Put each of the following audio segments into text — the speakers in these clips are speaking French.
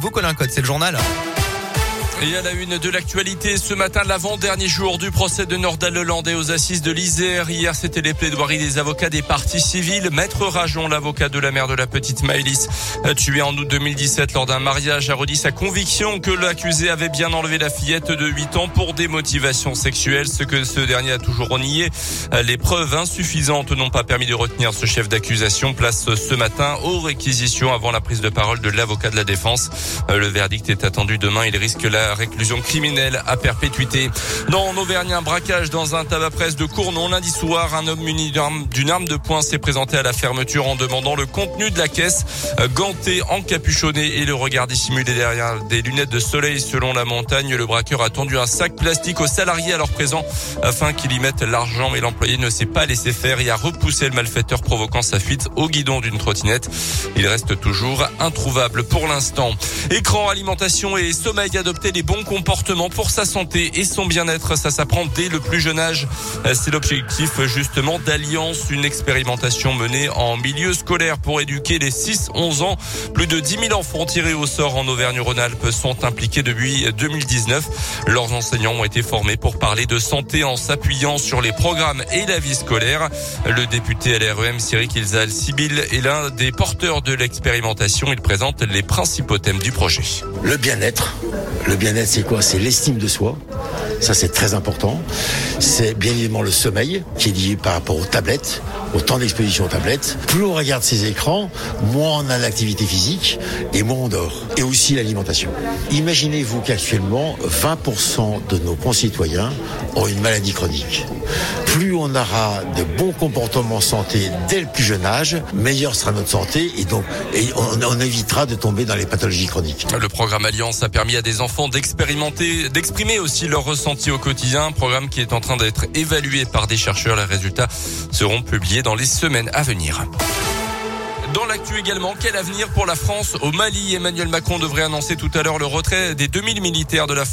vous, Colin Code, c'est le journal. Et à la une de l'actualité, ce matin, l'avant-dernier jour du procès de Nordal Lelandais aux assises de l'Isère. Hier, c'était les plaidoiries des avocats des partis civils. Maître Rajon, l'avocat de la mère de la petite Maëlys, tué en août 2017 lors d'un mariage, a redit sa conviction que l'accusé avait bien enlevé la fillette de 8 ans pour des motivations sexuelles, ce que ce dernier a toujours renié. Les preuves insuffisantes n'ont pas permis de retenir ce chef d'accusation. Place ce matin aux réquisitions avant la prise de parole de l'avocat de la défense. Le verdict est attendu demain. Il risque la réclusion criminelle à perpétuité. Dans Auvergne, un braquage dans un tabac presse de Cournon lundi soir, un homme muni d'une arme de poing s'est présenté à la fermeture en demandant le contenu de la caisse, ganté, encapuchonné et le regard dissimulé derrière des lunettes de soleil selon la montagne. Le braqueur a tendu un sac plastique aux salariés alors présents afin qu'il y mette l'argent, mais l'employé ne s'est pas laissé faire et a repoussé le malfaiteur provoquant sa fuite au guidon d'une trottinette. Il reste toujours introuvable pour l'instant. Écran, alimentation et sommeil adopté bons comportements pour sa santé et son bien-être. Ça s'apprend dès le plus jeune âge. C'est l'objectif justement d'Alliance, une expérimentation menée en milieu scolaire pour éduquer les 6-11 ans. Plus de 10 000 enfants tirés au sort en Auvergne-Rhône-Alpes sont impliqués depuis 2019. Leurs enseignants ont été formés pour parler de santé en s'appuyant sur les programmes et la vie scolaire. Le député LREM Cyril Kilzal Sibyl est l'un des porteurs de l'expérimentation. Il présente les principaux thèmes du projet. Le bien-être, le bien-être, c'est quoi? C'est l'estime de soi. Ça, c'est très important. C'est bien évidemment le sommeil qui est lié par rapport aux tablettes, au temps d'exposition aux tablettes. Plus on regarde ces écrans, moins on a d'activité physique et moins on dort. Et aussi l'alimentation. Imaginez-vous qu'actuellement, 20% de nos concitoyens ont une maladie chronique. Plus on aura de bons comportements santé dès le plus jeune âge, meilleure sera notre santé et donc on, évitera de tomber dans les pathologies chroniques. Le programme Alliance a permis à des enfants d'expérimenter, d'exprimer aussi leur ressenti au quotidien. Un programme qui est en train d'être évalué par des chercheurs. Les résultats seront publiés dans les semaines à venir. Dans l'actu également, quel avenir pour la France au Mali Emmanuel Macron devrait annoncer tout à l'heure le retrait des 2000 militaires de la,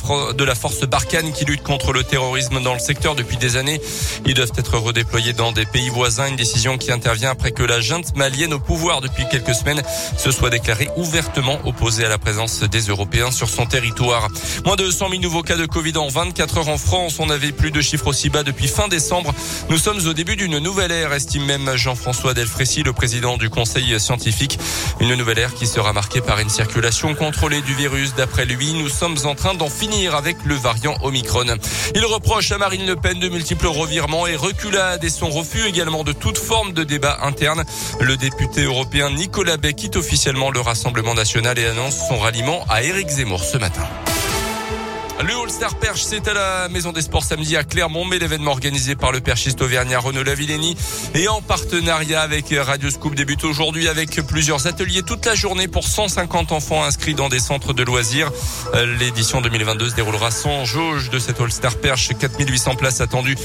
force Barkhane qui lutte contre le terrorisme dans le secteur depuis des années. Ils doivent être redéployés dans des pays voisins, une décision qui intervient après que la junte malienne au pouvoir depuis quelques semaines se soit déclarée ouvertement opposée à la présence des Européens sur son territoire. Moins de 100 000 nouveaux cas de Covid en 24 heures en France. On n'avait plus de chiffres aussi bas depuis fin décembre. Nous sommes au début d'une nouvelle ère, estime même Jean-François Delfrécy, le président du Conseil scientifique. Une nouvelle ère qui sera marquée par une circulation contrôlée du virus. D'après lui, nous sommes en train d'en finir avec le variant Omicron. Il reproche à Marine Le Pen de multiples revirements et reculades et son refus également de toute forme de débat interne. Le député européen Nicolas Bay quitte officiellement le Rassemblement national et annonce son ralliement à Éric Zemmour ce matin. Le All-Star Perche, c'est à la Maison des Sports samedi à Clermont, mais l'événement organisé par le perchiste auvergnat Renaud Lavilleni et en partenariat avec Radio Scoop débute aujourd'hui avec plusieurs ateliers toute la journée pour 150 enfants inscrits dans des centres de loisirs. L'édition 2022 se déroulera sans jauge de cette All-Star Perche, 4800 places attendues,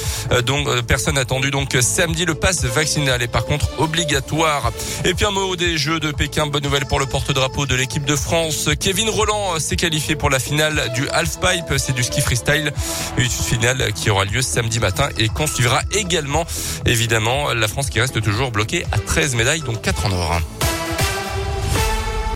donc personnes attendues donc samedi. Le pass vaccinal est par contre obligatoire. Et puis un mot des Jeux de Pékin, bonne nouvelle pour le porte-drapeau de l'équipe de France. Kevin Roland s'est qualifié pour la finale du halfpipe c'est du ski freestyle. Une finale qui aura lieu samedi matin et qu'on suivra également, évidemment, la France qui reste toujours bloquée à 13 médailles, donc 4 en or.